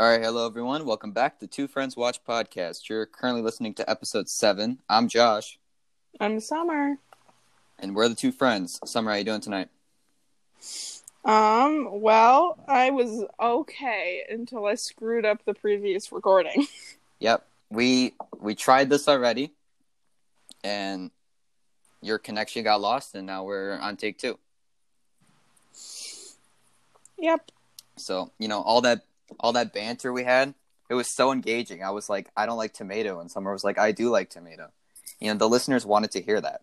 All right, hello everyone. Welcome back to Two Friends Watch Podcast. You're currently listening to episode seven. I'm Josh, I'm Summer. and we're the two friends. Summer, how are you doing tonight? Um, well, I was okay until I screwed up the previous recording. Yep, we we tried this already, and your connection got lost, and now we're on take two. yep. So you know all that all that banter we had, it was so engaging. I was like, I don't like tomato, and Summer was like, I do like tomato. You know, the listeners wanted to hear that.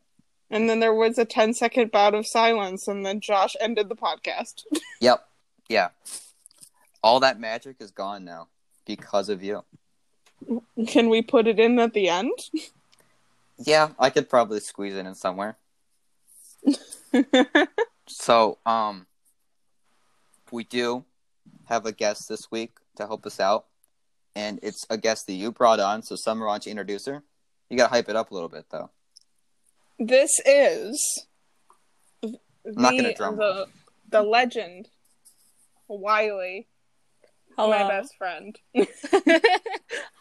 And then there was a 10 second bout of silence, and then Josh ended the podcast. Yep, yeah. All that magic is gone now because of you. Can we put it in at the end? Yeah, I could probably squeeze it in somewhere. So, um, we do have a guest this week to help us out, and it's a guest that you brought on. So, Summer, why don't you introduce her? You gotta hype it up a little bit, though. this is the, not gonna drum the, the legend, Wiley, Hello. my best friend.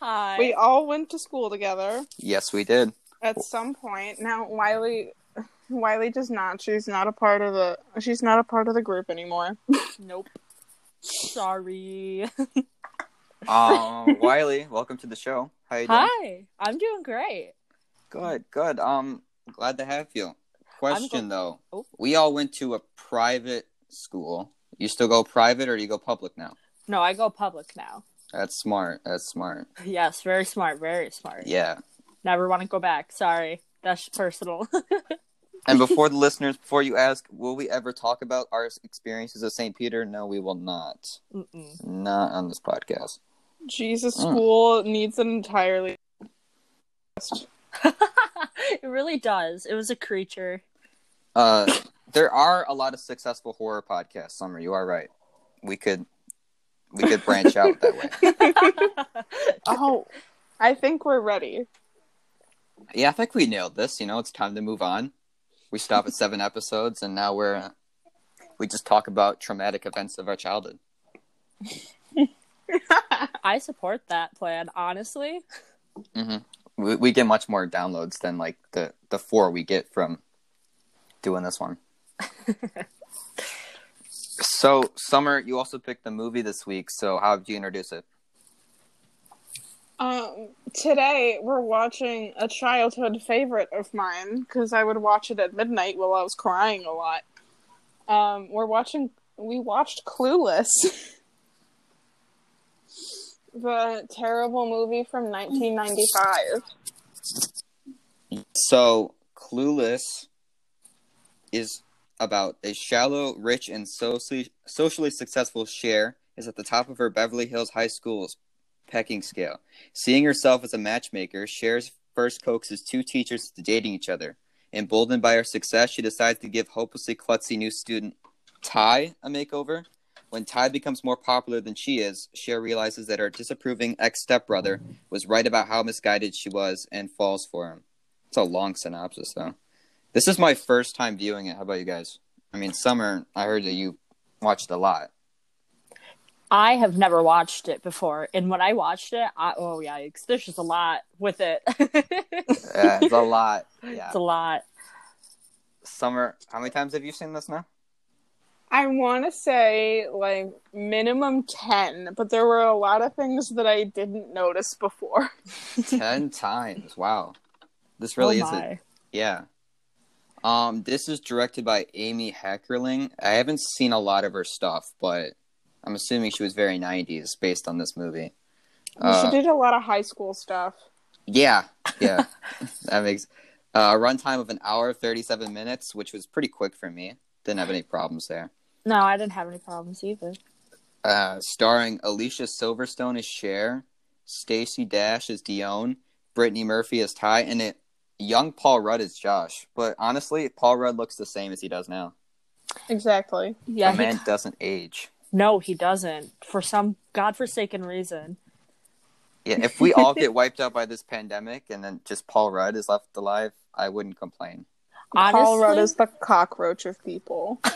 Hi. We all went to school together Yes, we did. at some point. Now Wiley Wiley does not. She's not a part of the she's not a part of the group anymore. Nope. Sorry. Um, Wiley, welcome to the show. How you doing? Hi. I'm doing great. Good, good. Um, glad to have you. Question though, Oh. we all went to a private school. You still go private, or do you go public now? No, I go public now. That's smart. That's smart. Yes, very smart. Very smart. Yeah. Never want to go back. Sorry. That's personal. And before the listeners, before you ask, will we ever talk about our experiences at St. Peter? No, we will not. Mm-mm. Not on this podcast. Jesus Mm. school needs an entirely it really does. It was a creature. Uh, there are a lot of successful horror podcasts. Summer, you are right. We could, we could branch out that way. Oh I think we're ready. Yeah, I think we nailed this. You know, it's time to move on. We stop at seven episodes, and now we're we just talk about traumatic events of our childhood. I support that plan, honestly. hmm We we get much more downloads than like the the four we get from doing this one. so, Summer, you also picked the movie this week. So, how would you introduce it? Um, today we're watching a childhood favorite of mine because I would watch it at midnight while I was crying a lot. Um, we're watching. We watched Clueless, the terrible movie from 1995. So, Clueless is about a shallow, rich, and socially socially successful Cher is at the top of her Beverly Hills High School's pecking scale. Seeing herself as a matchmaker, Cher's first coaxes two teachers to dating each other. Emboldened by her success, she decides to give hopelessly klutzy new student Tai a makeover. When Tai becomes more popular than she is, Cher realizes that her disapproving ex stepbrother was right about how misguided she was and falls for him. It's a long synopsis, though. This is my first time viewing it. How about you guys? I mean, Summer, I heard that you watched a lot. I have never watched it before, and when I watched it, I, oh yikes! There's just a lot with it. Yeah, it's a lot. Yeah. It's a lot. Summer, how many times have you seen this now? I want to say like minimum 10, but there were a lot of things that I didn't notice before. Ten times. Wow. This really oh is it. Yeah. Um, this is directed by Amy Heckerling. I haven't seen a lot of her stuff, but I'm assuming she was very 90s based on this movie. Uh, she did a lot of high school stuff. Yeah, yeah, that makes uh, a runtime of an hour thirty seven minutes, which was pretty quick for me. Didn't have any problems there. No, I didn't have any problems either. Uh, starring Alicia Silverstone as Cher, Stacey Dash as Dion, Brittany Murphy as Tai, and it young Paul Rudd as Josh. But honestly, Paul Rudd looks the same as he does now. Exactly. Yeah, the he man doesn't age. No, he doesn't. For some godforsaken reason. Yeah, if we all get wiped out by this pandemic and then just Paul Rudd is left alive, I wouldn't complain. Honestly, Paul Rudd is the cockroach of people.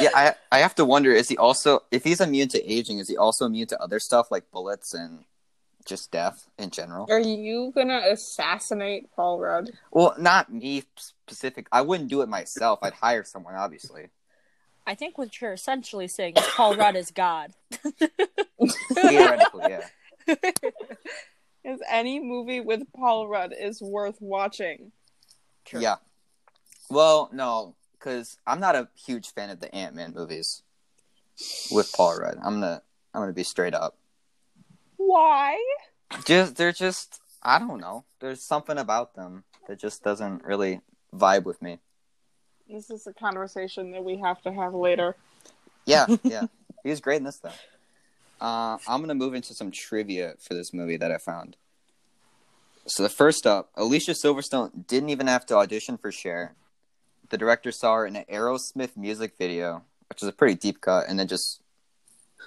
Yeah, I I have to wonder is he also if he's immune to aging, is he also immune to other stuff like bullets and just death in general? Are you gonna assassinate Paul Rudd? Well, not me specific. I wouldn't do it myself. I'd hire someone, obviously. I think what you're essentially saying is Paul Rudd is God. Theoretically, yeah. Because any movie with Paul Rudd is worth watching. True. Yeah. Well, no, because I'm not a huge fan of the Ant Man movies with Paul Rudd. I'm gonna I'm gonna be straight up. Why? Just they're just I don't know. There's something about them that just doesn't really vibe with me. This is a conversation that we have to have later. Yeah, yeah. he was great in this though. Uh, I'm gonna move into some trivia for this movie that I found. So the first up, Alicia Silverstone didn't even have to audition for Cher. The director saw her in an Aerosmith music video, which is a pretty deep cut, and then just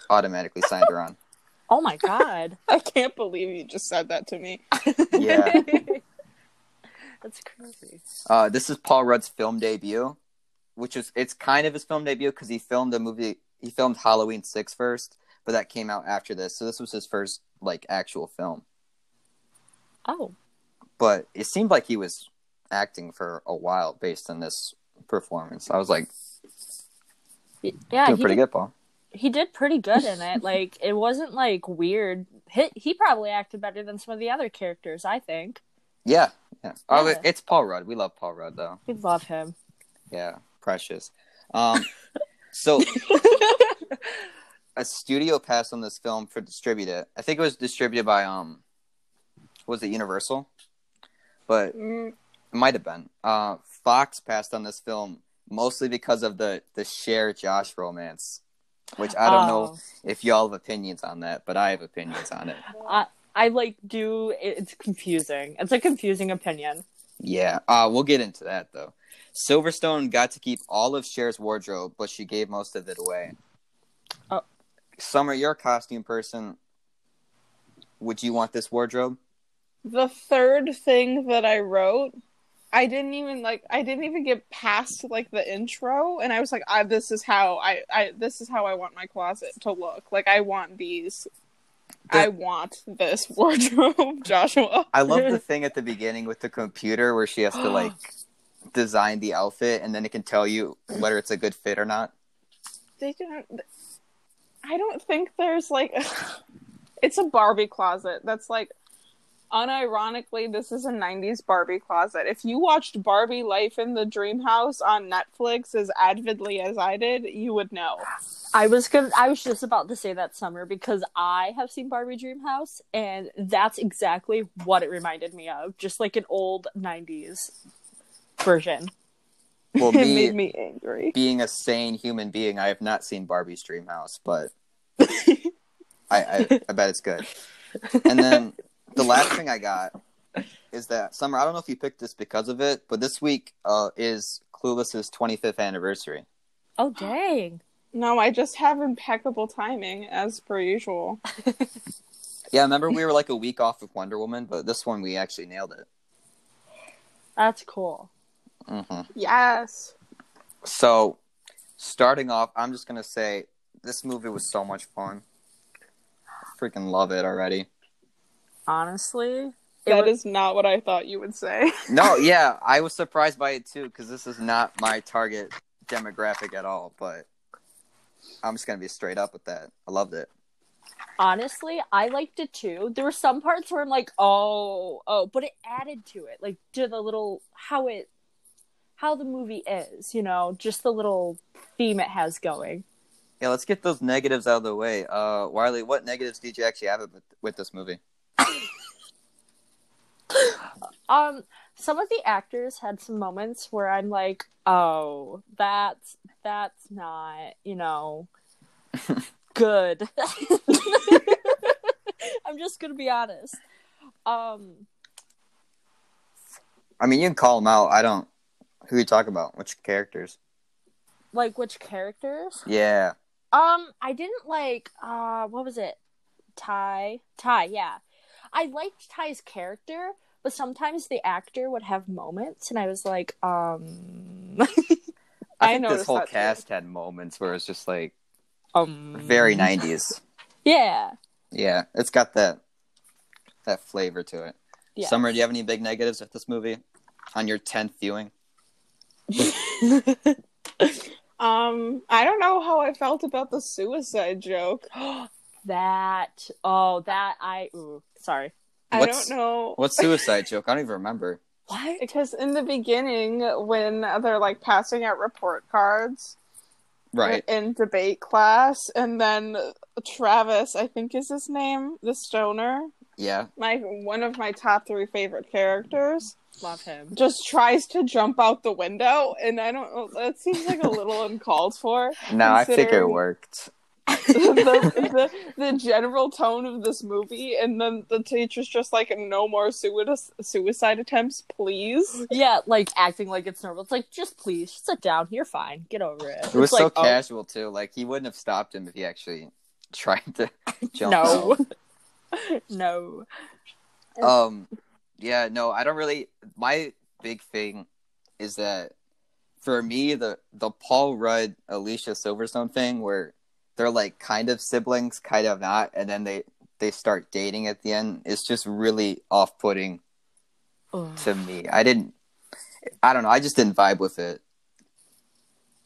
automatically signed her on. Oh my god. I can't believe you just said that to me. Yeah. That's crazy. Uh, this is Paul Rudd's film debut, which is it's kind of his film debut because he filmed a movie. He filmed Halloween Six first, but that came out after this. So this was his first like actual film. Oh. But it seemed like he was acting for a while based on this performance. I was like, Yeah, doing he pretty did, good, Paul. he did pretty good in it. Like it wasn't like weird. He, he probably acted better than some of the other characters, I think. Yeah, yeah. Oh, Yeah. it's Paul Rudd. We love Paul Rudd though. We love him. Yeah, precious. Um, so a studio passed on this film for distribute it. I think it was distributed by um, was it Universal? But Mm, it might have been. Uh, Fox passed on this film mostly because of the the Cher Josh romance, which I don't know Oh. if y'all have opinions on that, but I have opinions on it. I I like do it's confusing. It's a confusing opinion. Yeah, uh, we'll get into that though. Silverstone got to keep all of Cher's wardrobe, but she gave most of it away. Oh. Summer, you're a costume person. Would you want this wardrobe? the third thing that I wrote, I didn't even like. I didn't even get past like the intro, and I was like, I, "This is how I, I, this is how I want my closet to look. Like, I want these. The- I want this wardrobe, Joshua." I love the thing at the beginning with the computer where she has to like design the outfit and then it can tell you whether it's a good fit or not. they don't i don't think there's like it's a barbie closet that's like unironically this is a 90s barbie closet if you watched barbie life in the dream house on netflix as avidly as i did you would know I was gonna I was just about to say that summer because I have seen Barbie Dreamhouse and that's exactly what it reminded me of. Just like an old nineties version. Well, it me, made me angry being a sane human being, I have not seen Barbie's Dream House, but I, I, I bet it's good. And then the last thing I got is that Summer. I don't know if you picked this because of it, but this week uh, is Clueless's 25th anniversary. Oh dang. no i just have impeccable timing as per usual Yeah, remember we were like a week off of Wonder Woman, but this one we actually nailed it. That's cool. hmm yes So, starting off, I'm just gonna say this movie was so much fun. Freaking love it already. Honestly. It that was, is not what i thought you would say No, yeah, I was surprised by it too because this is not my target demographic at all. But I'm just gonna be straight up with that. I loved it. honestly, I liked it too. There were some parts where I'm like, oh, oh, but it added to it, like to the little how it how the movie is, you know, just the little theme it has going. Yeah, let's get those negatives out of the way. Uh, Wiley, what negatives did you actually have with, with this movie? Um, some of the actors had some moments where I'm like, oh, that's that's not, you know, good. I'm just gonna be honest. Um, I mean, you can call them out. I don't. Who you talk about? Which characters? like which characters? Yeah. Um, I didn't like. Uh, what was it? Tai. Tai. Yeah, I liked Tai's character, but sometimes the actor would have moments, and I was like, um, I, I think this whole that too. cast had moments where it's just like Um, very 90s. Yeah. Yeah, it's got that that flavor to it. Yeah. Summer, do you have any big negatives with this movie on your 10th viewing? Um, I don't know how I felt about the suicide joke. that. Oh, that I. Ooh, sorry. I don't know. What suicide joke? I don't even remember. What? Because in the beginning, when they're like passing out report cards Right. in debate class, and then Travis, I think is his name, the stoner, Yeah. my one of my top three favorite characters, Love him. just tries to jump out the window, and I don't know. That seems like a little uncalled for. No, I think it worked. the, the the general tone of this movie, and then the teacher's just like, "No more suicide suicide attempts, please." Yeah, like acting like it's normal. It's like, just please sit down. You're fine. Get over it. It was It's so like, oh, casual too. Like he wouldn't have stopped him if he actually tried to jump. no. no. Um, yeah, no, I don't really. My big thing is that for me, the the Paul Rudd Alicia Silverstone thing, where they're like kind of siblings, kind of not, and then they they start dating at the end, It's just really off putting to me. I didn't. I don't know. I just didn't vibe with it.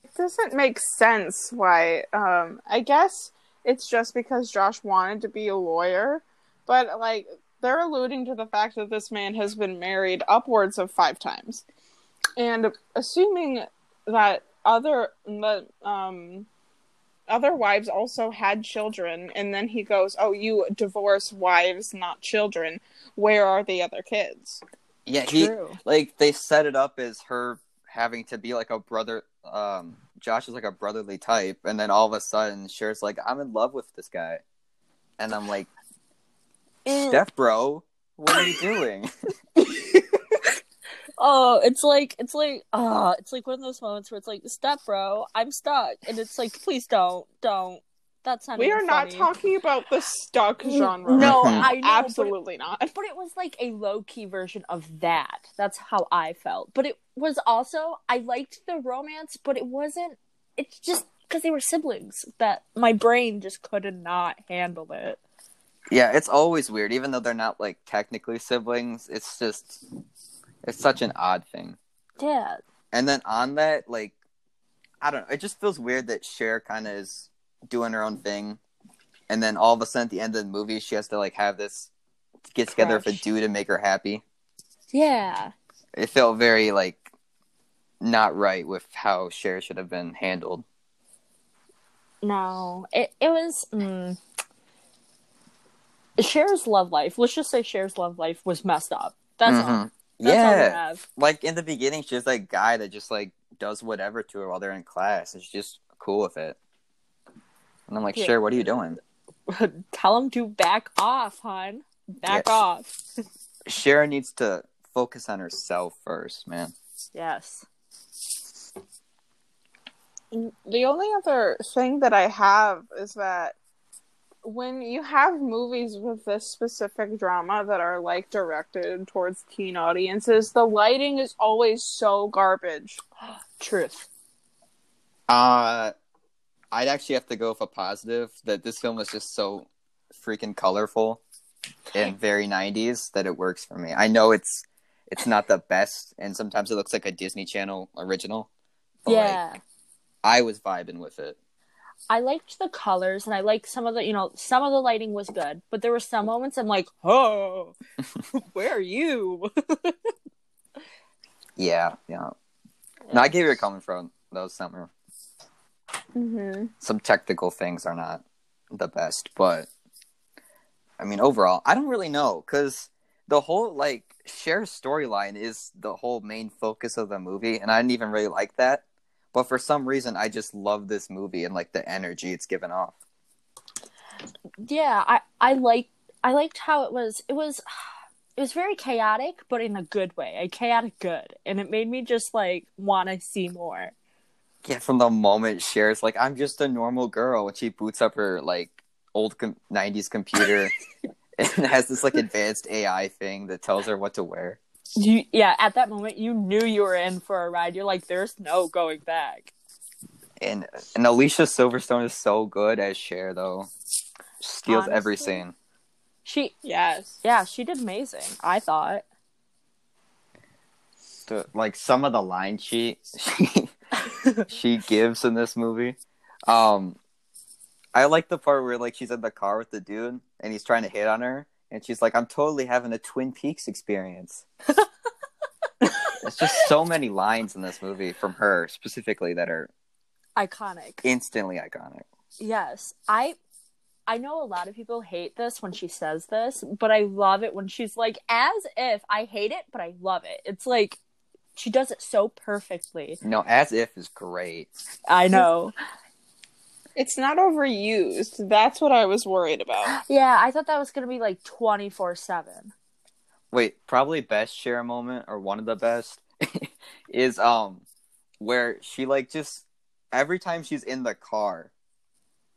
It doesn't make sense why. Um, I guess it's just because Josh wanted to be a lawyer, but like they're alluding to the fact that this man has been married upwards of five times, and assuming that other the um other wives also had children, and then he goes, "Oh, you divorce wives, not children. Where are the other kids?" Yeah, he True. like they set it up as her having to be like a brother um Josh is like a brotherly type and then all of a sudden Cher's like I'm in love with this guy. And I'm like. Steph bro, what are you doing? Oh, it's like it's like uh it's like one of those moments where it's like, step bro, I'm stuck. And it's like, please don't, don't. That's not We even are not talking about the stuck genre. No. I know, but- absolutely not. but it was like a low key version of that. That's how I felt. But it was also I liked the romance, but it wasn't. It's just because they were siblings that my brain just could not handle it. yeah, it's always weird, even though they're not like technically siblings, it's just it's such an odd thing. Yeah, And then on that, like I don't know, it just feels weird that Cher kinda is doing her own thing. And then all of a sudden at the end of the movie she has to like have this get together with a dude to make her happy. yeah. it felt very like not right with how Cher should have been handled. No, it it was. Mm, Cher's love life. Let's just say Cher's love life was messed up. That's all. Mhm. All yeah, have. like in the beginning, she's like guy that just like does whatever to her while they're in class, and she's just cool with it. And I'm like, Yeah. Cher, what are you doing? Tell him to back off, hon. Back Yes. off. Cher needs to focus on herself first, man. Yes. The only other thing that I have is that when you have movies with this specific drama that are like directed towards teen audiences, the lighting is always so garbage. Truth. Uh, I'd actually have to go with a positive that this film is just so freaking colorful and very 90s that it works for me. I know it's it's not the best, and sometimes it looks like a Disney Channel original. But like, yeah. I was vibing with it. I liked the colors and I liked some of the, you know, some of the lighting was good, but there were some moments I'm like, oh, where are you? Yeah, yeah. No, I get where you're coming from. Those summer Mm-hmm. some technical things are not the best, but I mean overall, I don't really know because the whole like Cher's storyline is the whole main focus of the movie, and I didn't even really like that. But for some reason, I just love this movie and like the energy it's given off. yeah, I I liked I liked how it was it was it was very chaotic, but in a good way, a chaotic good, and it made me just like want to see more. Yeah, from the moment Cher's like, "I'm just a normal girl," and she boots up her like old com- '90s computer and has this like advanced AI thing that tells her what to wear. You yeah, at that moment you knew you were in for a ride. You're like, there's no going back. And and Alicia Silverstone is so good as Cher though. Steals every scene. She, Yes. yeah, she did amazing. I thought. The, like some of the lines she she she gives in this movie. Um I like the part where like she's in the car with the dude and he's trying to hit on her and she's like, I'm totally having a Twin Peaks experience. It's just so many lines in this movie from her specifically that are Iconic. instantly iconic. Yes, I I know a lot of people hate this when she says this, but I love it when she's like as if I hate it, but I love it. It's like she does it so perfectly. No, as if is great. I know. It's not overused. That's what I was worried about. yeah, I thought that was going to be like 24/7. Wait, probably best Cher a moment or one of the best is um where she like just every time she's in the car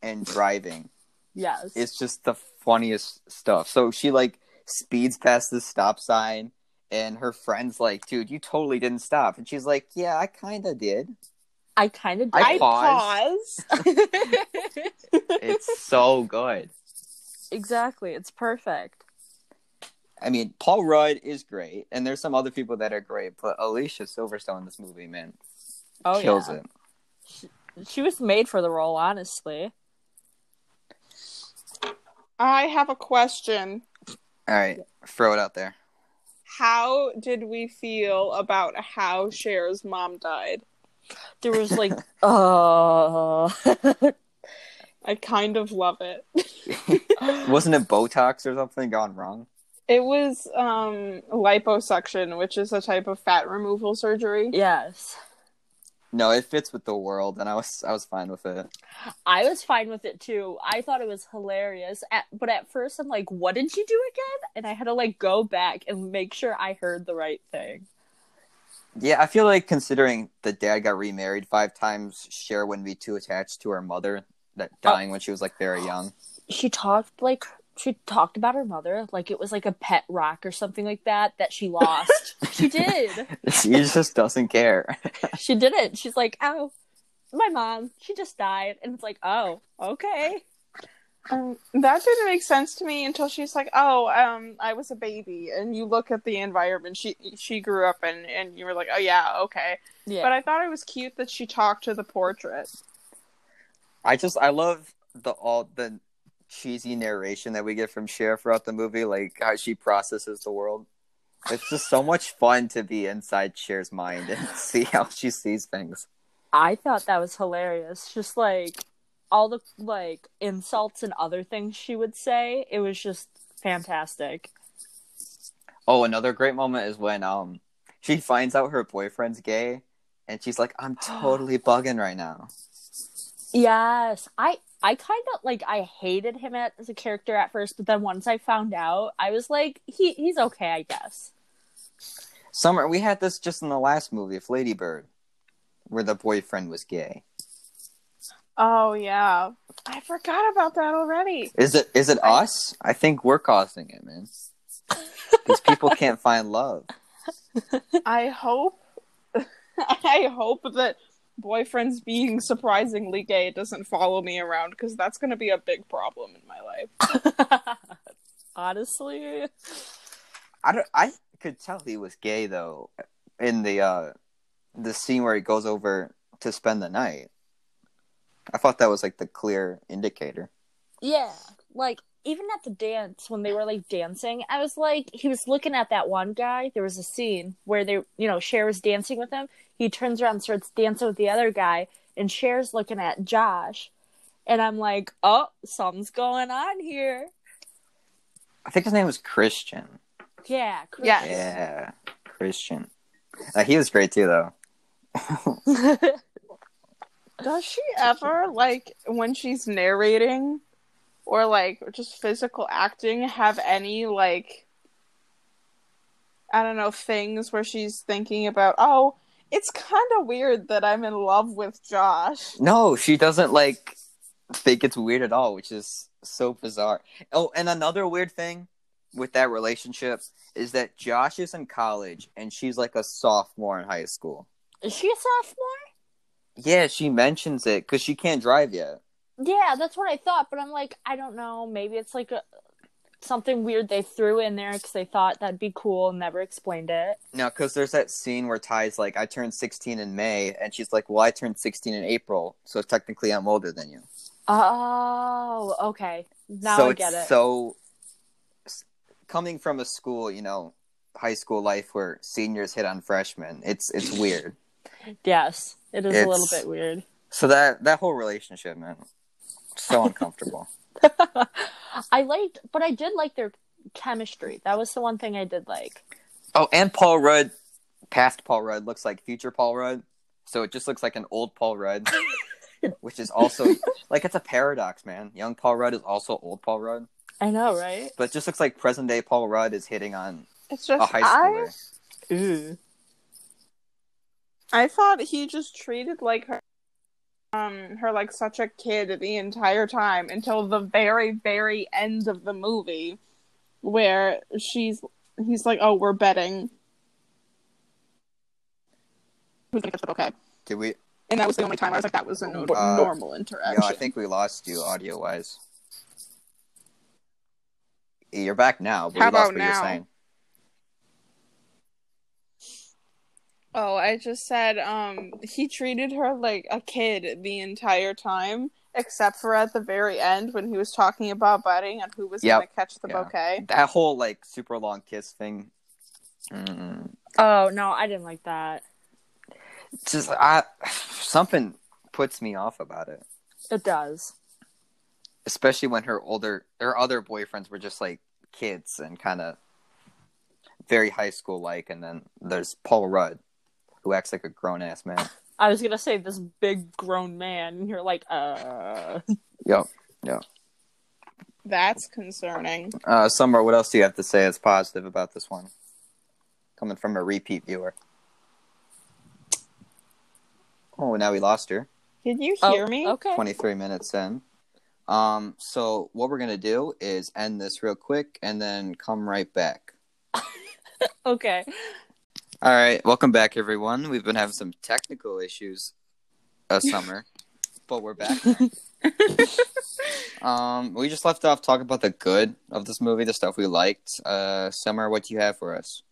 and driving, Yes. it's just the funniest stuff. So she like speeds past the stop sign and her friend's like, dude, you totally didn't stop. And she's like, Yeah, I kinda did. I kind of I I paused. pause. It's so good. exactly. It's perfect. I mean, Paul Rudd is great, and there's some other people that are great, but Alicia Silverstone in this movie, man, Oh kills yeah. it. She was made for the role, honestly. I have a question. All right, throw it out there. How did we feel about how Cher's mom died? There was like, uh I kind of love it. Wasn't it Botox or something gone wrong? It was um liposuction, which is a type of fat removal surgery. yes. No, it fits with the world, and I was I was fine with it. I was fine with it too. I thought it was hilarious. At, but at first, I'm like, what did you do again? And I had to like go back and make sure I heard the right thing. Yeah, I feel like considering the dad got remarried five times, Cher wouldn't be too attached to her mother that oh. dying when she was like very young. She talked like, she talked about her mother like it was like a pet rock or something like that that she lost. she did. she just doesn't care. She didn't. She's like, oh, my mom, she just died. And it's like, oh, okay. Um, that didn't make sense to me until she's like, "Oh, um, I was a baby," and you look at the environment she she grew up in, and you were like, "Oh yeah, okay." Yeah. But I thought it was cute that she talked to the portrait. I just I love the all the cheesy narration that we get from Cher throughout the movie, like how she processes the world. It's just so much fun to be inside Cher's mind and see how she sees things. I thought that was hilarious. Just like all the like insults and other things she would say, it was just fantastic. Oh, another great moment is when um she finds out her boyfriend's gay and she's like, I'm totally bugging right now. Yes, I I kind of like I hated him at, as a character at first, but then once I found out, I was like, he he's okay, I guess. Summer we had this just in the last movie of Lady Bird, where the boyfriend was gay. Oh yeah, I forgot about that already. Is it is it I- us? I think we're causing it, man. Because people can't find love. I hope, I hope that boyfriends being surprisingly gay doesn't follow me around because that's going to be a big problem in my life. Honestly, I don't, I could tell he was gay though in the uh the scene where he goes over to spend the night. I thought that was like the clear indicator. yeah, like even at the dance when they were like dancing, I was like, he was looking at that one guy. There was a scene where they, you know, Cher was dancing with him. He turns around, and starts dancing with the other guy, and Cher's looking at Josh, and I'm like, oh, something's going on here. I think his name was Christian. Yeah, Chris. Yes. Yeah, Christian. Uh, he was great too, though. Does she ever like when she's narrating or like just physical acting have any like I don't know things where she's thinking about oh it's kind of weird that I'm in love with Josh. No, she doesn't like think it's weird at all, which is so bizarre. Oh, and another weird thing with that relationship is that Josh is in college and she's like a sophomore in high school. Is she a sophomore? Yeah, she mentions it because she can't drive yet. Yeah, that's what I thought, but I'm like, I don't know. Maybe it's like a, something weird they threw in there because they thought that'd be cool and never explained it. No, because there's that scene where Tai's like, I turned 16 in May, and she's like, Well, I turned 16 in April, so technically I'm older than you. Oh, okay. Now so I get it's it. so coming from a school, you know, high school life where seniors hit on freshmen, it's it's weird. Yes, it is a little bit weird. So that that whole relationship, man, so uncomfortable. I liked, but I did like their chemistry. That was the one thing I did like. Oh, and Paul Rudd, past Paul Rudd, looks like future Paul Rudd. So it just looks like an old Paul Rudd, which is also like it's a paradox, man. Young Paul Rudd is also old Paul Rudd, I know, right? but it just looks like present day Paul Rudd is hitting on It's just a just high I schooler. Ooh. I thought he just treated like her um her like such a kid the entire time until the very very end of the movie where she's he's like oh we're betting who's gonna catch the bouquet Did we? and that was the only time I was like that was a no- Uh, normal interaction I think we lost you audio wise. You're back now, but How we lost about what you're now? saying. Oh, I just said um he treated her like a kid the entire time, except for at the very end when he was talking about betting and who was Yep. gonna catch the Yeah. bouquet. That whole like super long kiss thing. Mm, Oh no, I didn't like that. just I something puts me off about it. It does. especially when her older her other boyfriends were just like kids and kind of very high school like and then there's paul rudd who acts like a grown-ass man I was gonna say this big grown man, and you're like, uh. yep Yep. That's concerning. uh summer what else do you have to say that's positive about this one coming from a repeat viewer oh now we lost her Did you Oh, hear me? Okay. 23 minutes in um so what we're gonna do is end this real quick and then come right back Okay. All right, welcome back, everyone. We've been having some technical issues uh, summer, but we're back. um, we just left off talking about the good of this movie, the stuff we liked. Uh, summer, what do you have for us?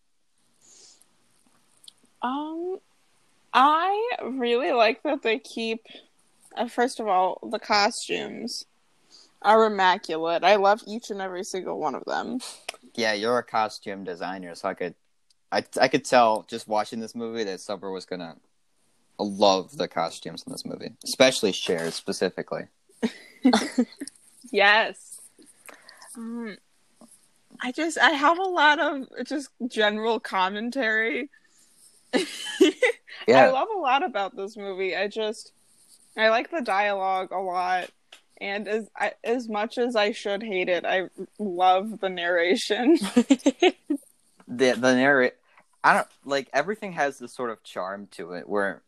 Um, I really like that they keep. Uh, first of all, the costumes are immaculate. I love each and every single one of them. Yeah, you're a costume designer, so I could, I, I could tell just watching this movie that Summer was gonna love the costumes in this movie, especially Cher specifically. Yes. Um, I just I have a lot of just general commentary. yeah. I love a lot about this movie. I just I like the dialogue a lot, and as I, as much as I should hate it, I love the narration. the the narrate I don't like everything has this sort of charm to it where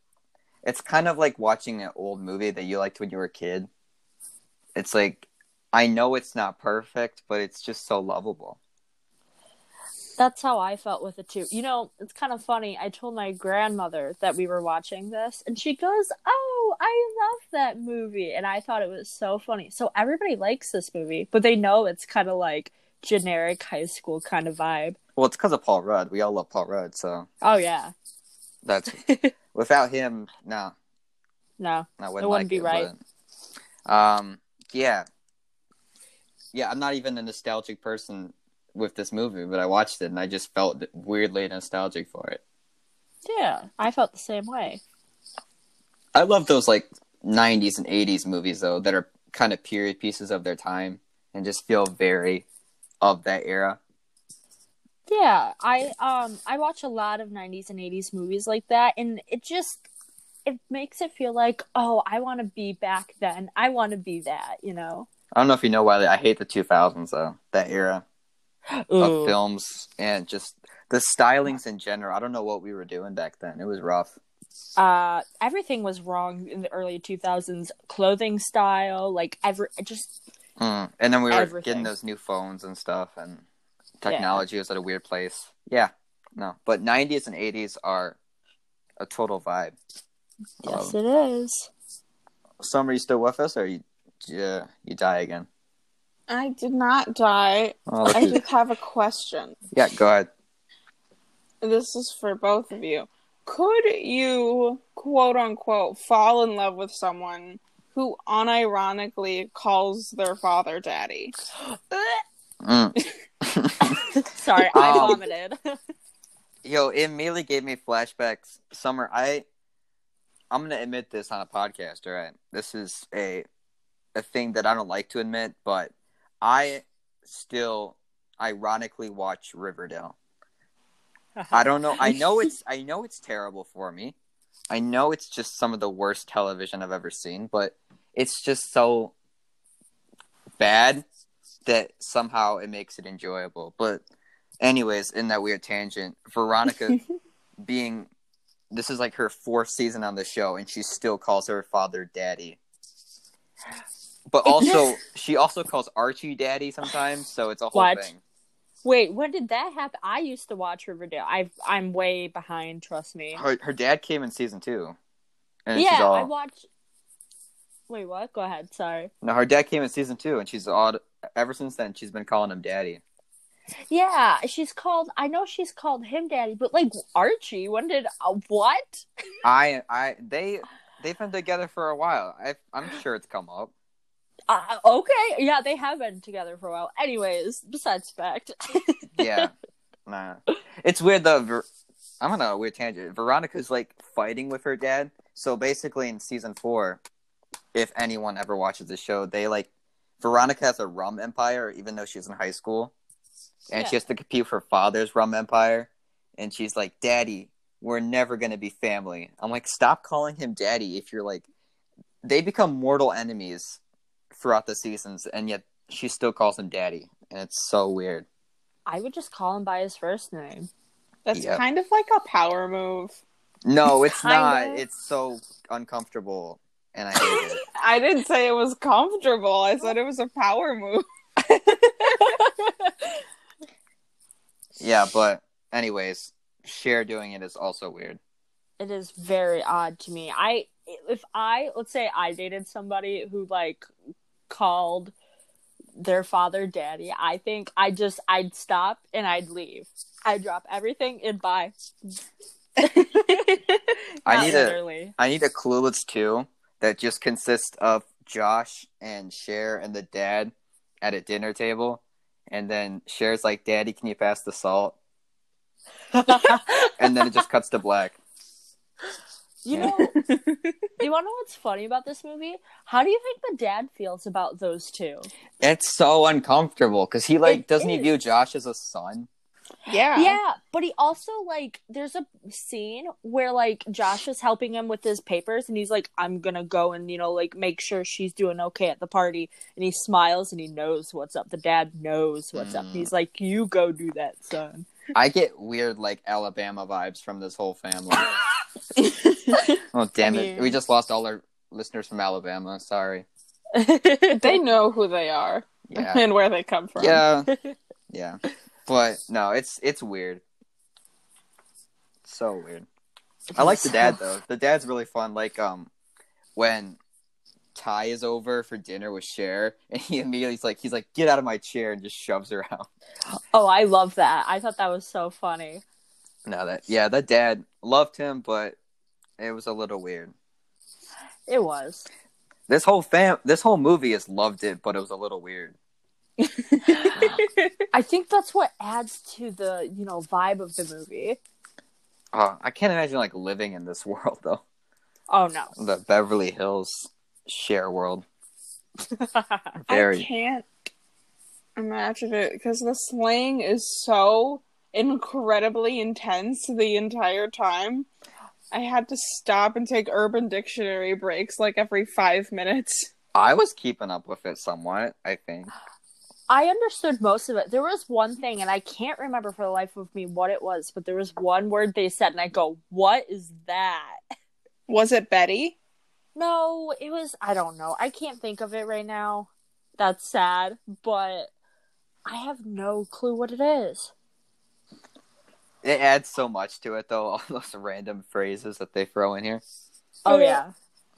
it's kind of like watching an old movie that you liked when you were a kid. It's like I know it's not perfect, but it's just so lovable. That's how I felt with it too. You know, it's kind of funny. I told my grandmother that we were watching this, and she goes, "Oh, I love that movie," and I thought it was so funny. So everybody likes this movie, but they know it's kind of like generic high school kind of vibe. Well, it's because of Paul Rudd. We all love Paul Rudd, so Oh yeah, that's without him, no, no, I wouldn't, It wouldn't like be it, right. but, um, yeah, yeah. I'm not even a nostalgic person with this movie, but I watched it and I just felt weirdly nostalgic for it. yeah, I felt the same way. I love those like 90s and 80s movies though that are kind of period pieces of their time and just feel very of that era. Yeah, I um I watch a lot of 90s and 80s movies like that and it just it makes it feel like, "Oh, I want to be back then. I want to be that," you know. I don't know if you know why I hate the 2000s though. That era Ooh. of films and just the stylings in general. I don't know what we were doing back then. It was rough. uh everything was wrong in the early 2000s clothing style like every just Mm. And then we were Everything. getting those new phones and stuff and technology was at a weird place. Yeah. No. But 90s and 80s are a total vibe. Yes, Um, it is. Summer, you still with us, or you yeah, you die again? I did not die. Oh, I just have a question. yeah, go ahead. This is for both of you. Could you, quote unquote, fall in love with someone who unironically calls their father daddy? Mm. Sorry, I Um, vomited. Yo, it immediately gave me flashbacks. Summer, I, I'm gonna admit this on a podcast. All right, this is a, a thing that I don't like to admit, but I still ironically watch Riverdale. I don't know. I know it's. I know it's terrible for me. I know it's just some of the worst television I've ever seen, but it's just so bad that somehow it makes it enjoyable. But, anyways, in that weird tangent, Veronica being this is like her fourth season on the show, and she still calls her father daddy. But also, she also calls Archie daddy sometimes, so it's a whole What? thing. Wait, when did that happen? I used to watch Riverdale. I I'm way behind. Trust me. Her, her dad came in season two. And yeah, all, I watched. Wait, what? Go ahead. Sorry. No, her dad came in season two, and she's odd. Ever since then, she's been calling him daddy. Yeah, she's called. I know she's called him daddy, but like Archie. When did uh, what? I, I, they, they've been together for a while. I, I'm sure it's come up. Uh, okay, yeah, they have been together for a while. Anyways, besides fact. Yeah, nah. It's weird though. Ver- I'm on a weird tangent. Veronica's like fighting with her dad. So basically, in season four, if anyone ever watches the show, they like Veronica has a rum empire, even though she's in high school, and she has to compete for her father's rum empire. And she's like, "Daddy, we're never gonna be family." I'm like, "Stop calling him daddy." If you're like, they become mortal enemies throughout the seasons, and yet she still calls him daddy, and it's so weird. I would just call him by his first name. That's Yep. kind of like a power move. No, it's not. Kinda. It's so uncomfortable, and I. I didn't say it was comfortable. I said it was a power move. Yeah, but anyways, Cher doing it is also weird. it is very odd to me. I if I let's say I dated somebody who like called their father daddy, I think I just I'd stop and I'd leave. I'd drop everything and bye. I need a literally. I need a Clueless too that just consists of Josh and Cher and the dad at a dinner table, and then Cher's like, "Daddy, can you pass the salt?" And then it just cuts to black. you Yeah. know, you want to know what's funny about this movie? How do you think the dad feels about those two? It's so uncomfortable because he like It doesn't he view Josh as a son? Yeah. Yeah, but he also like there's a scene where like Josh is helping him with his papers and he's like I'm going to go and you know like make sure she's doing okay at the party and he smiles and he knows what's up. The dad knows what's up. Mm. He's like you go do that, son. I get weird like Alabama vibes from this whole family. Oh damn I it! mean- We just lost all our listeners from Alabama. Sorry. They know who they are Yeah. and where they come from. Yeah. Yeah. But no, it's it's weird. So weird. I like the dad though. The dad's really fun. Like um when Tai is over for dinner with Cher and he immediately he's like he's like, get out of my chair and just shoves her out. Oh, I love that. I thought that was so funny. No, that yeah, that dad loved him, but it was a little weird. It was. This whole fam this whole movie has loved it, but it was a little weird. I think that's what adds to the, you know, vibe of the movie. Uh, I can't imagine like living in this world though. Oh no. The Beverly Hills Cher world. I can't imagine it because the slang is so incredibly intense the entire time. I had to stop and take Urban Dictionary breaks like every five minutes. I was keeping up with it somewhat, I think. I understood most of it. There was one thing, and I can't remember for the life of me what it was, but there was one word they said, and I go, What is that? Was it Betty? No, it was, I don't know. I can't think of it right now. That's sad, but I have no clue what it is. It adds so much to it though, all those random phrases that they throw in here. Oh yeah.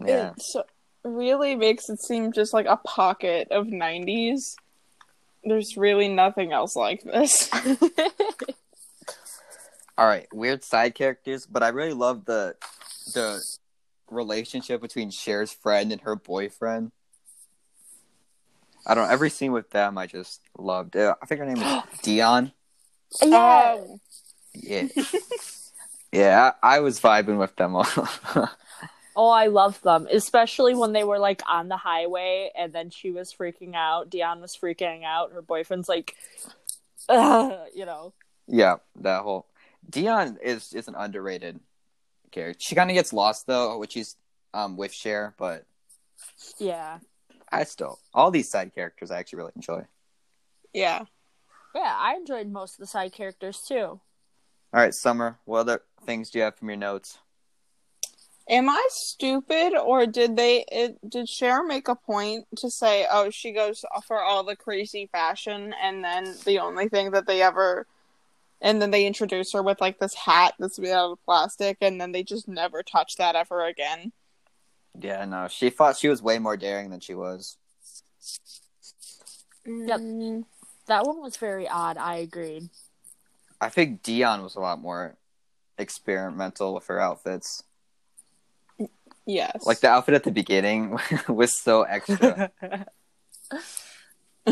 Yeah. It really makes it seem just like a pocket of 90s. There's really nothing else like this. All right, weird side characters, but I really love the the relationship between Cher's friend and her boyfriend. I don't know, every scene with them I just loved. Uh, I think her name is Dionne. yeah. Um, Yeah. yeah, I, I was vibing with them all. Oh, I love them, especially when they were like on the highway, and then she was freaking out. Dionne was freaking out. Her boyfriend's like, Ugh, you know. yeah, that whole Dionne is is an underrated character. She kind of gets lost though, which is um with Cher, but Yeah, I still all these side characters I actually really enjoy. yeah. yeah. I enjoyed most of the side characters too. All right, Summer, what other things do you have from your notes? Am I stupid, or did they? It, did Cher make a point to say, "Oh, she goes for all the crazy fashion," and then the only thing that they ever, and then they introduce her with like this hat that's made out of plastic, and then they just never touch that ever again. Yeah, no, she thought she was way more daring than she was. Yep. That one was very odd. I agreed. I think Dionne was a lot more experimental with her outfits. Yes. Like the outfit at the beginning was so extra.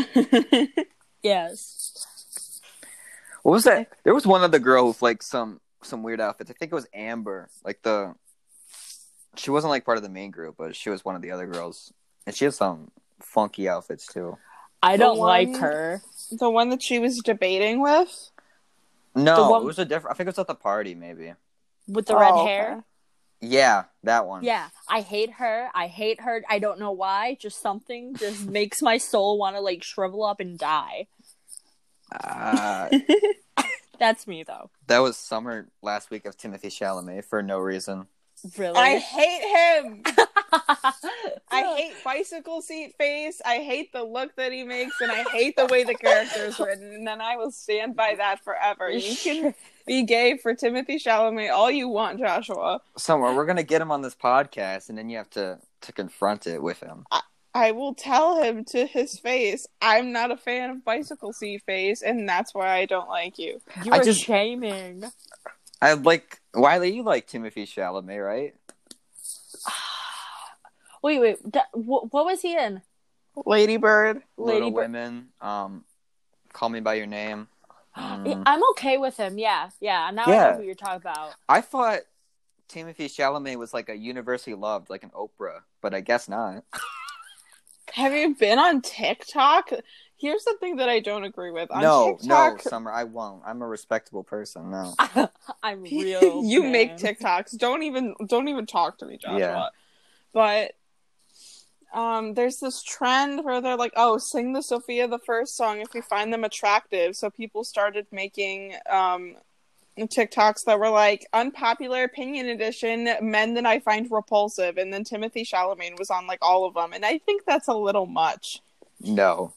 yes. what was that? There was one other girl with like some some weird outfits. I think it was Amber. Like the she wasn't like part of the main group, but she was one of the other girls, and she has some funky outfits too. I don't like her. the one that she was debating with. No, one- it was a different. I think it was at the party, maybe. With the red Oh, hair. Okay. Yeah, that one. Yeah, I hate her. I hate her. I don't know why. Just something just makes my soul want to like shrivel up and die. Uh, That's me though. that was summer last week of Timothée Chalamet for no reason. Really? I hate him. I hate bicycle seat face. I hate the look that he makes, and I hate the way the character is written. And then I will stand by that forever. You can be gay for Timothée Chalamet all you want, Joshua. Somewhere we're gonna get him on this podcast, and then you have to to confront it with him. I will tell him to his face, I'm not a fan of bicycle seat face, and that's why I don't like you. You I are just- shaming. I like Wiley. You like Timothée Chalamet, right? Wait, wait. That, wh- what was he in? Lady Bird. Little Lady Bird. Women. Um, Call Me by Your Name. Mm. I'm okay with him. Yeah, yeah. Now I Yeah. know who you're talking about. I thought Timothée Chalamet was like a universally loved, like an Oprah, but I guess not. Have you been on TikTok? Here's the thing that I don't agree with. On no, TikTok, no, Summer, I won't. I'm a respectable person. No. I'm real. you man. make TikToks. Don't even don't even talk to me, Joshua. Yeah. But um there's this trend where they're like, "Oh, sing the Sofia the First song if you find them attractive." So people started making um TikToks that were like unpopular opinion edition men that I find repulsive and then Timothée Chalamet was on like all of them and I think that's a little much. No.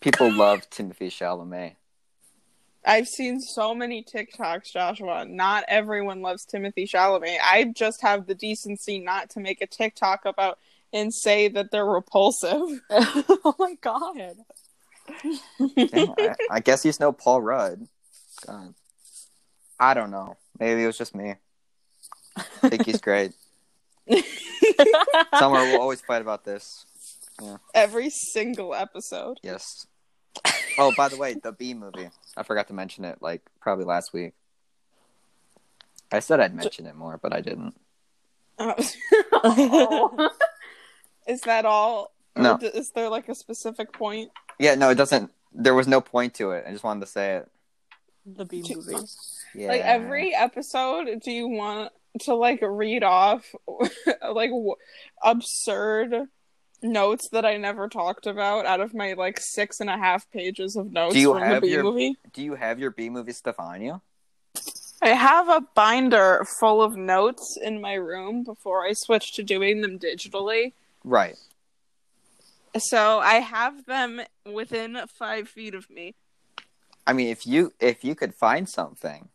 People love Timothée Chalamet. I've seen so many TikToks, Joshua. Not everyone loves Timothée Chalamet. I just have the decency not to make a TikTok about and say that they're repulsive. oh my god. Dang, I, I guess he's no Paul Rudd. God. I don't know. Maybe it was just me. I think he's great. Summer, we'll always fight about this. Every single episode. Yes. Oh, by the way, the B movie. I forgot to mention it, like, probably last week. I said I'd mention it more, but I didn't. Oh. Is that all? No. d- Is there like a specific point? Yeah, no, it doesn't. There was no point to it. I just wanted to say it. the B movie. Yeah. Like every episode, do you want to like read off like w- absurd notes that I never talked about out of my like six and a half pages of notes Do you from have the B your- movie? Do you have your B movie Stefania? I have a binder full of notes in my room before I switched to doing them digitally. Right. So I have them within five feet of me. I mean, if you if you could find something,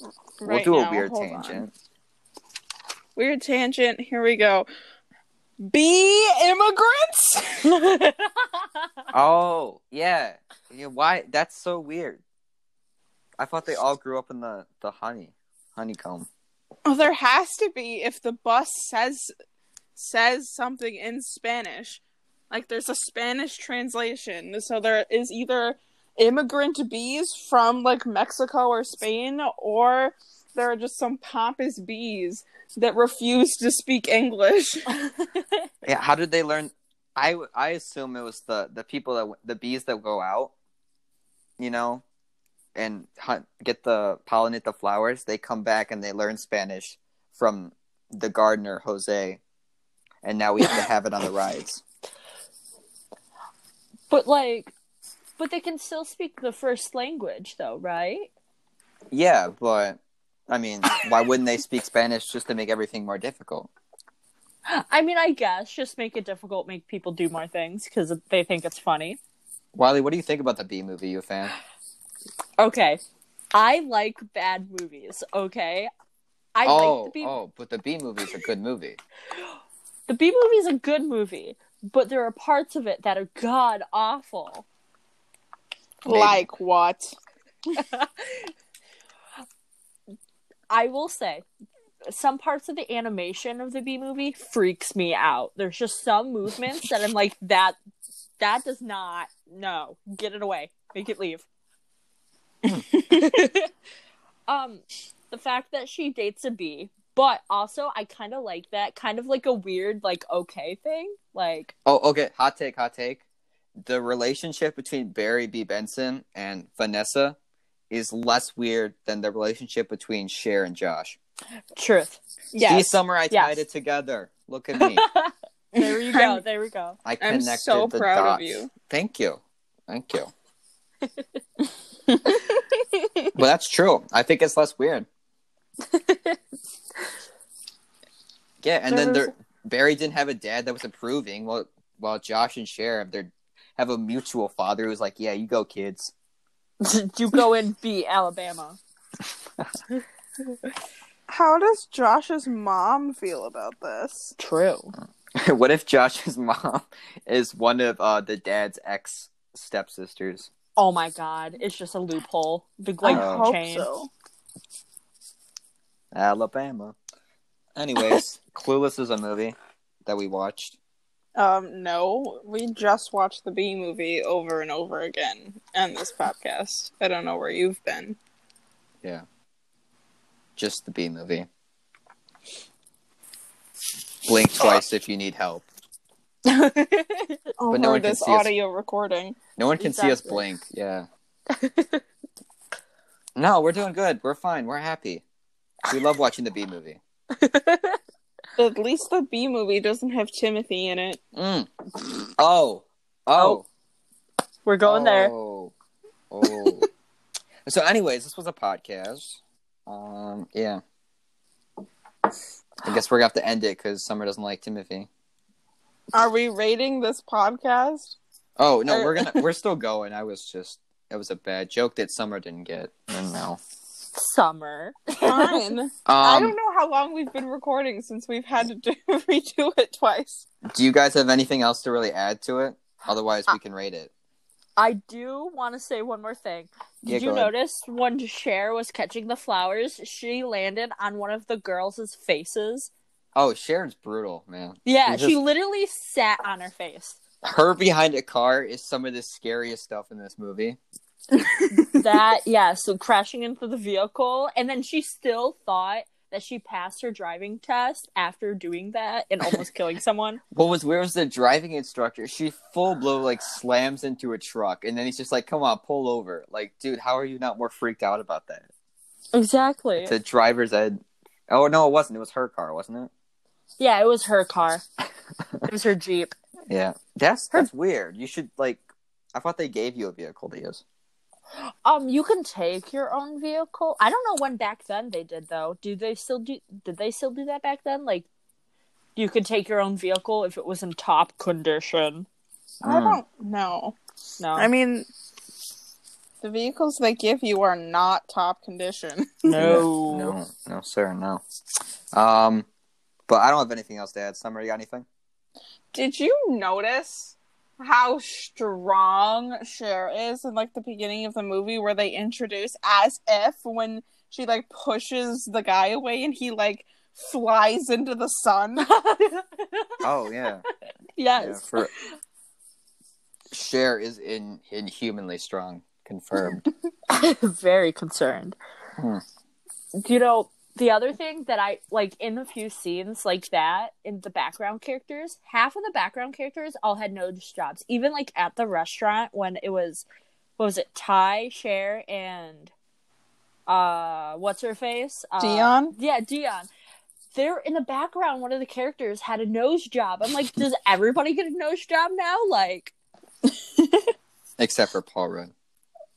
we'll right do a weird Hold on. tangent. weird tangent. Here we go. Bee immigrants? Oh, yeah. yeah. Why? That's so weird. I thought they all grew up in the the honey honeycomb. Oh, there has to be if the bus says says something in Spanish. Like there's a Spanish translation. So there is either immigrant bees from like Mexico or Spain or there are just some pompous bees that refuse to speak English. Yeah. How did they learn? I I assume it was the the people that the bees that go out, you know, and hunt get the pollinate the flowers. They come back and they learn Spanish from the gardener Jose, and now we have to have it on the rides. but like, but they can still speak the first language, though, right? Yeah, but I mean, why wouldn't they speak Spanish just to make everything more difficult? I mean, I guess just make it difficult, make people do more things because they think it's funny. Wiley, what do you think about the B movie? You a fan? Okay, I like bad movies. Okay, I oh, like the oh, Bee. oh, but the B movie is a good movie. The B movie is a good movie, but there are parts of it that are god awful. Maybe. like what? I will say, some parts of the animation of the B movie freaks me out. There's just some movements that I'm like, that that does not no, get it away, make it leave. um, the fact that she dates a bee, but also I kind of like that, kind of like a weird, like okay thing, like Oh, okay. Hot take, hot take. The relationship between Barry B. Benson and Vanessa is less weird than the relationship between Cher and Josh. truth. See, Yes. Summer, I Yes. tied it together. Look at me. There you go. There we go. I I'm so the proud of you. Thank you. Thank you. well, that's true. I think it's less weird. yeah, and then There there, Barry didn't have a dad that was approving. While while Josh and Cher have their have a mutual father who's like, "Yeah, you go, kids." you go and beat Alabama. How does Josh's mom feel about this? True. what if Josh's mom is one of uh, the dad's ex stepsisters? Oh my god, it's just a loophole. Big like I hope chain. so. Alabama. Anyways, Clueless is a movie that we watched. Um, no, we just watched the Bee movie over and over again on this podcast. I don't know where you've been. Yeah. Just the B movie. Blink twice if you need help. Over But no one can this see us. audio recording. No one can see us blink. Yeah. no, we're doing good. We're fine. We're happy. We love watching the B movie. At least the B movie doesn't have Timothée in it. Mm. Oh. Oh. We're going there. Oh. Oh. so, anyways, this was a podcast. Um. Yeah. I guess we're gonna have to end it because Summer doesn't like Timothée. Are we rating this podcast? Oh no, Or- we're gonna we're still going. I was just it was a bad joke that Summer didn't get. And no. Summer. Fine. I Um, don't know how long we've been recording since we've had to do, redo it twice. do you guys have anything else to really add to it? Otherwise, we can rate it. I do want to say one more thing. Did Yeah, you go ahead. notice when Cher was catching the flowers, she landed on one of the girls' faces? Oh, Sharon's brutal, man. Yeah, She she just- literally sat on her face. Her behind a car is some of the scariest stuff in this movie. That, yeah, so crashing into the vehicle. And then she still thought that she passed her driving test after doing that and almost killing someone. What was where was the driving instructor? She full blow like slams into a truck, and then he's just like, "Come on, pull over!" Like, dude, how are you not more freaked out about that? Exactly. The driver's ed. Oh no, it wasn't. It was her car, wasn't it? Yeah, it was her car. It was her Jeep. Yeah, that's that's weird. You should like. I thought they gave you a vehicle to use. Um, you can take your own vehicle. I don't know when back then they did though. Do they still do? Did they still do that back then? Like, you could take your own vehicle if it was in top condition. I Mm. don't know. No, I mean, the vehicles they give you are not top condition. no, no, no, sir, no. Um, But I don't have anything else to add. Summer, you got anything? Did you notice how strong Cher is in like the beginning of the movie where they introduce as if when she like pushes the guy away and he like flies into the sun? Oh yeah. yes. yeah for... Cher is in inhumanly strong. Confirmed. Very concerned. Hmm. You know, the other thing that I like in a few scenes like that in the background characters, half of the background characters all had nose jobs. Even like at the restaurant when it was what was it, Tai, Cher, and uh what's her face? Uh, Dionne? Yeah, Dionne. They're in the background, one of the characters had a nose job. I'm like, does everybody get a nose job now? Like Except for Paul Rudd.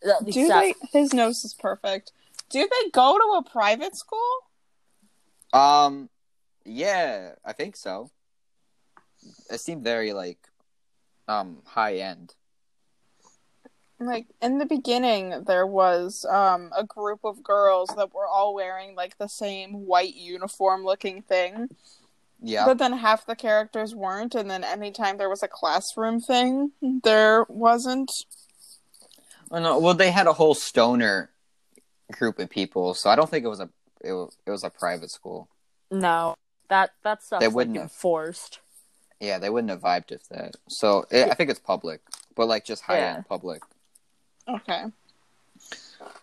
Do except- they? His nose is perfect. Do they go to a private school? Um, yeah, I think so. It seemed very like, um, high end. Like in the beginning, there was um a group of girls that were all wearing like the same white uniform looking thing. Yeah. But then half the characters weren't, and then anytime there was a classroom thing, there wasn't. Well, no, well, they had a whole stoner group of people, so I don't think it was a it was, it was a private school. no, that that stuff They wouldn't have. forced. Yeah, they wouldn't have vibed if that. So it, I think it's public, but like just high Yeah. end public. Okay.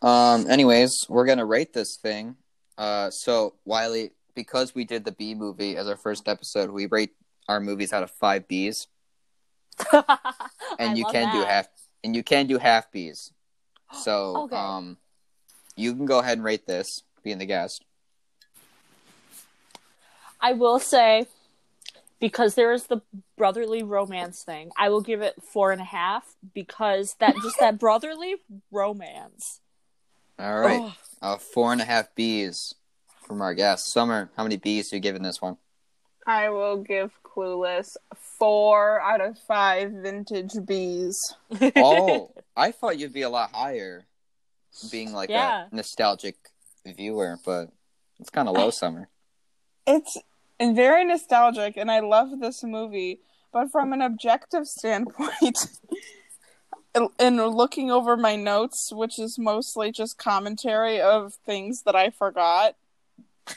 Um. Anyways, we're gonna rate this thing. Uh. So Wiley, because we did the B movie as our first episode, we rate our movies out of five Bs, and I you love can do half, and you can do half Bs. So, Okay. um, you can go ahead and rate this, being the guest. I will say, because there is the brotherly romance thing, I will give it four and a half because that just that brotherly romance. All right, Oh, uh, four and a half Bs from our guest. Summer, how many Bs are you giving this one? I will give Clueless four out of five vintage bees. Oh, I thought you'd be a lot higher, being like Yeah. a nostalgic viewer, but it's kind of low, Summer. It's very nostalgic, and I love this movie. But from an objective standpoint, in- in looking over my notes, which is mostly just commentary of things that I forgot,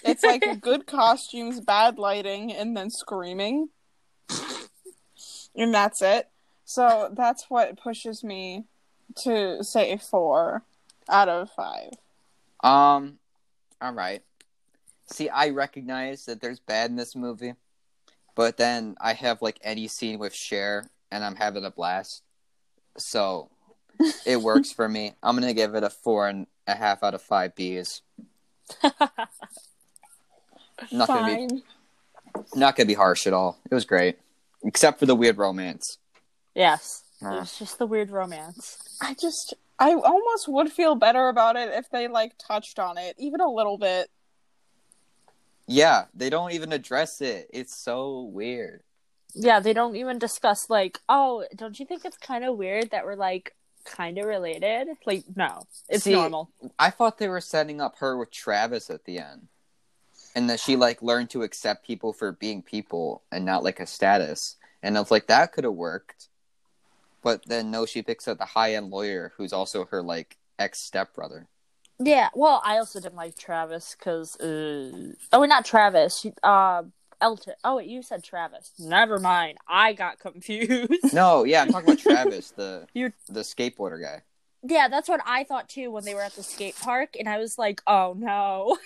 it's like good costumes, bad lighting, and then screaming. And that's it. So that's what pushes me to say four out of five. Um, all right. See, I recognize that there's bad in this movie, but then I have like any scene with Cher, and I'm having a blast. So it works for me. I'm gonna give it a four and a half out of five Bs. Not gonna be Fine. not gonna be harsh at all. It was great, except for the weird romance. yes, Uh. it's just the weird romance. I just I almost would feel better about it if they like touched on it even a little bit. Yeah, they don't even address it. It's so weird. Yeah, they don't even discuss like, oh, don't you think it's kind of weird that we're like kind of related? Like, no, it's See, normal. I thought they were setting up her with Travis at the end. And that she like learned to accept people for being people and not like a status. And I was like, that could have worked. But then no, she picks up the high end lawyer who's also her like ex stepbrother. Yeah, well, I also didn't like Travis because, uh... oh, not Travis, uh, Elton. Oh, wait, you said Travis. Never mind, I got confused. No, yeah, I'm talking about Travis, the You- the skateboarder guy. yeah, that's what I thought too when they were at the skate park, and I was like, oh no.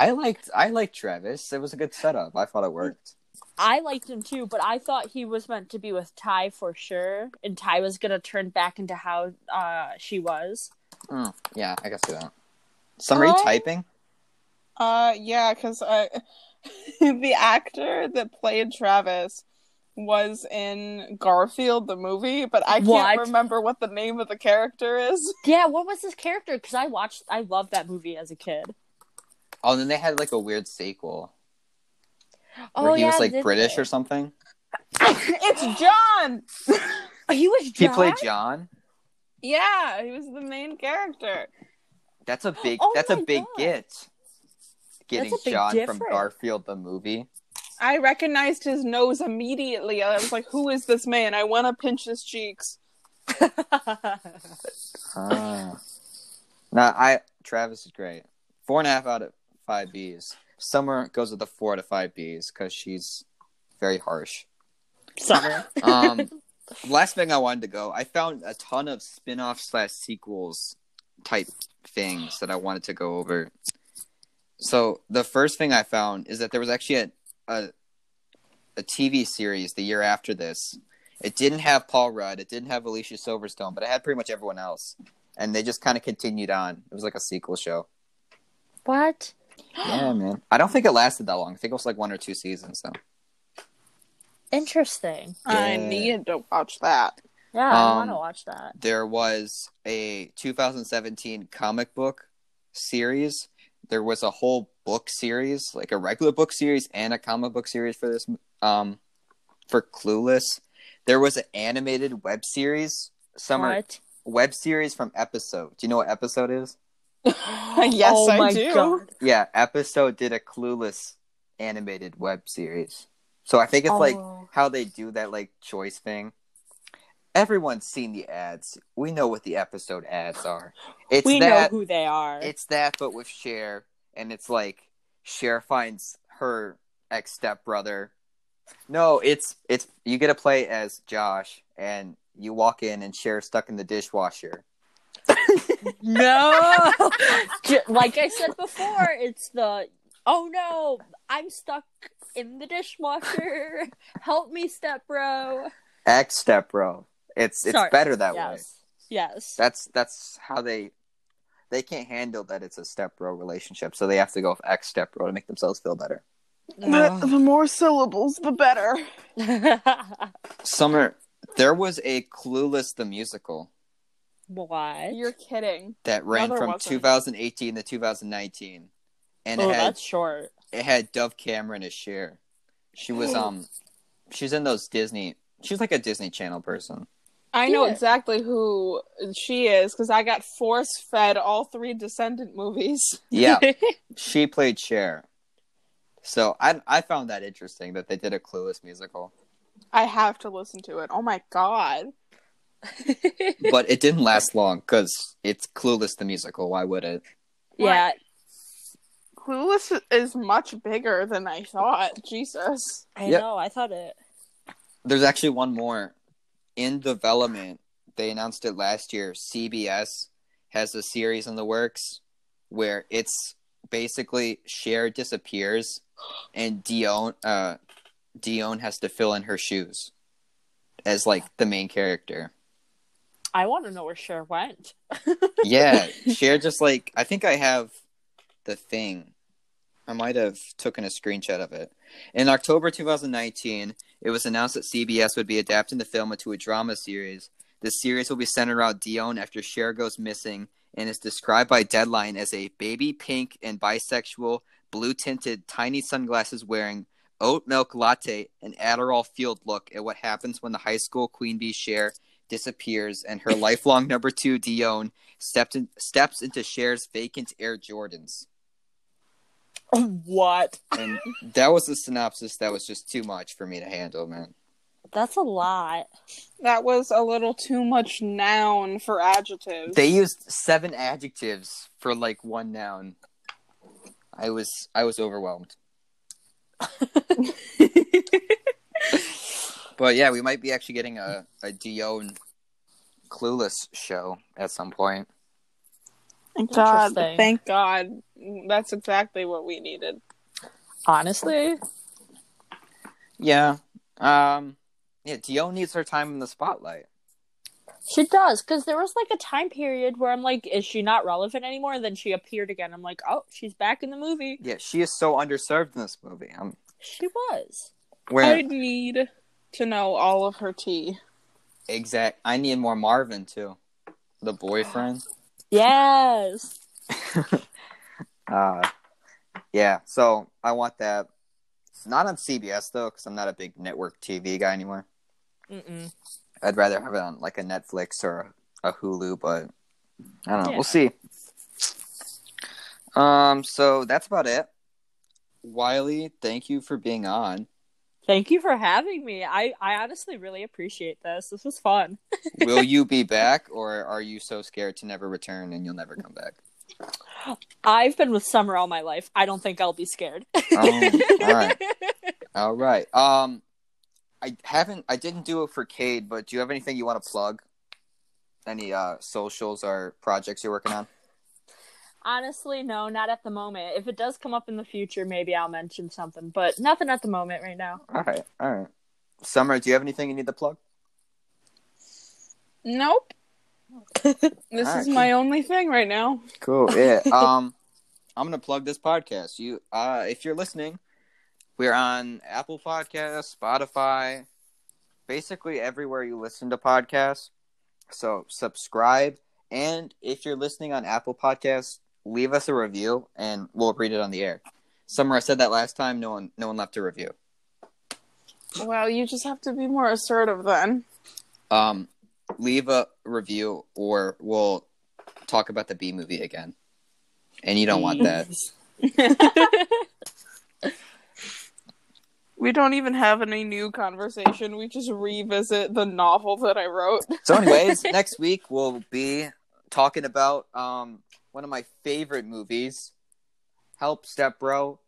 I liked I liked Travis. It was a good setup. I thought it worked. I liked him too, but I thought he was meant to be with Tai for sure, and Tai was gonna turn back into how uh she was. Mm, yeah, I can see that. Some are Oh. typing? Uh yeah, cuz I the actor that played Travis was in Garfield the movie, but I can't What? remember what the name of the character is. Yeah, what was his character? Because I watched, I loved that movie as a kid. Oh, and then they had like a weird sequel Oh he yeah, was like British they? or something. it's John. Oh, he was. John? He played John. yeah, he was the main character. That's a big. Oh that's a big get. Getting That's a big John from. Garfield the movie. I recognized his nose immediately. I was like, "Who is this man? I want to pinch his cheeks." Ah. Nah, I Travis is great. Four and a half out of five Bs. Summer goes with the four out of five Bs because she's very harsh. Summer. Um, last thing I wanted to go, I found a ton of spin-off slash sequels type things that I wanted to go over. So the first thing I found is that there was actually a a, a TV series the year after this. It didn't have Paul Rudd, it didn't have Alicia Silverstone, but it had pretty much everyone else, and they just kind of continued on. It was like a sequel show. what? Yeah, man. I don't think it lasted that long. I think it was like one or two seasons though. Interesting. I Yeah. needed to watch that. Yeah, I Um, want to watch that. there was a 2017 comic book series. There was a whole book series, like a regular book series and a comic book series for this um for Clueless. There was an animated web series, summer What? web series from Episode. Do you know what Episode is? yes, oh I do. God. Yeah, Episode did a Clueless animated web series. So I think it's like Oh. how they do that like choice thing. Everyone's seen the ads. We know what the episode ads are. It's we that know who they are. it's that but with Cher and it's like Cher finds her ex stepbrother. No, it's it's you get to play as Josh and you walk in and Cher's stuck in the dishwasher. No, like I said before, it's the oh no, I'm stuck in the dishwasher. Help me, step bro. Ex stepbro. It's it's Sorry. better that way. Yes, yes. That's that's how they they can't handle that it's a step stepbro relationship, so they have to go with ex stepbro to make themselves feel better. The, the more syllables, the better. Summer, there was a Clueless the musical what? You're kidding. that ran there from wasn't. 2018 to 2019, and oh, it had that's short. it had Dove Cameron as Cher. She was um, she's in those Disney. She's like a Disney Channel person. I know Yeah. exactly who she is because I got force fed all three Descendant movies. Yeah, she played Cher. So I I found that interesting that they did a Clueless musical, I have to listen to it. Oh my god. but it didn't last long because it's Clueless the musical. Why would it? yeah. Clueless is much bigger than I thought. Jesus. I Yep. know. I thought it. There's actually one more in development. They announced it last year. CBS has a series in the works where it's basically Cher disappears and Dionne uh Dionne has to fill in her shoes as like the main character. I want to know where Cher went. Yeah, Cher just like I think I have the thing. I might have taken a screenshot of it. In October 2019, it was announced that CBS would be adapting the film into a drama series. The series will be centered around Dionne after Cher goes missing and is described by Deadline as a baby pink and bisexual, blue tinted, tiny sunglasses wearing, oat milk latte, and Adderall fueled look at what happens when the high school queen bee Cher disappears and her lifelong number two Dionne stepped in, steps into Cher's vacant Air Jordans. what? And that was the synopsis that was just too much for me to handle, man. That's a lot. That was a little too much noun for adjectives. They used seven adjectives for like one noun. I was I was overwhelmed. But yeah, we might be actually getting a, a Dionne clueless show at some point. Thank God. Thank God. That's exactly what we needed. Honestly, Yeah. Um yeah, Dionne needs her time in the spotlight. she does because there was like a time period where I'm like, is she not relevant anymore? And then she appeared again. I'm like, oh, she's back in the movie. Yeah, she is so underserved in this movie. Um She was. where I need to know all of her tea. exact I need more Marvin too. The boyfriend. Yes. Uh, yeah, so I want that. Not on CBS though, because I'm not a big network TV guy anymore. Mm-mm. I'd rather have it on like a Netflix or a, Hulu, but I don't know. Yeah. We'll see. Um, so that's about it. Wiley, thank you for being on. Thank you for having me. I, I honestly really appreciate this. This was fun. Will you be back, or are you so scared to never return and you'll never come back? I've been with Summer all my life. I don't think I'll be scared. Oh, all right. All right. Um, I haven't. I didn't do it for Cade, but do you have anything you want to plug? Any uh socials or projects you're working on? Honestly, no, not at the moment. If it does come up in the future, maybe I'll mention something, but nothing at the moment right now. All right. All right. Summer, do you have anything you need to plug? Nope. this Alright, is my only thing right now. Cool. Yeah. Um, I'm gonna plug this podcast. You, uh, if you're listening, we're on Apple Podcasts, Spotify, basically everywhere you listen to podcasts. So subscribe, and if you're listening on Apple Podcasts, leave us a review, and we'll read it on the air. Summer, I said that last time. No one, no one left a review. Well, you just have to be more assertive then. Um, leave a review, or we'll talk about the B movie again. And you don't want that. We don't even have any new conversation. We just revisit the novel that I wrote. So, anyways, next week we'll be talking about um one of my favorite movies, Help Step Bro.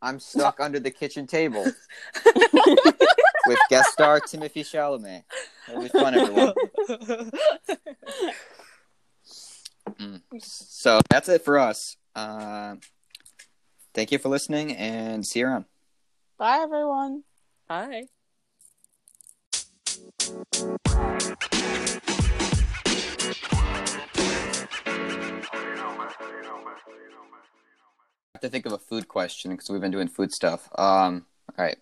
I'm stuck under the kitchen table with guest star Timothée Chalamet. It'll be fun, everyone. Mm. So that's it for us. Uh, thank you for listening, and see you around. Bye, everyone. Hi. have to think of a food question because we've been doing food stuff. Um, all right.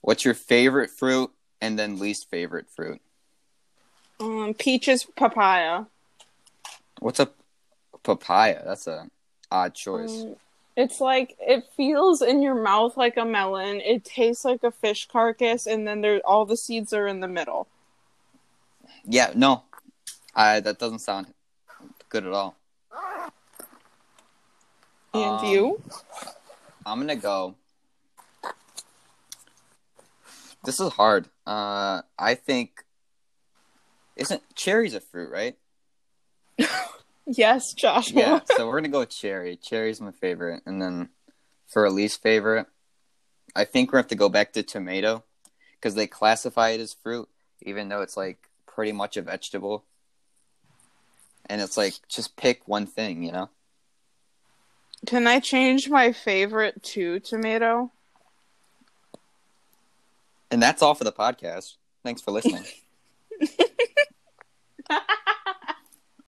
What's your favorite fruit and then least favorite fruit? Um, peaches, papaya. What's a papaya? That's a odd choice. Um, it's like it feels in your mouth like a melon. It tastes like a fish carcass, and then there all the seeds are in the middle. yeah, no, I that doesn't sound good at all. And Um, you? I'm gonna go. This is hard. Uh, I think isn't cherries a fruit, right? Yes, Joshua. Yeah, so we're gonna go with cherry. Cherry's my favorite, and then for a least favorite, I think we have to go back to tomato because they classify it as fruit, even though it's like pretty much a vegetable. And it's like just pick one thing, you know. Can I change my favorite to tomato? And that's all for the podcast. Thanks for listening.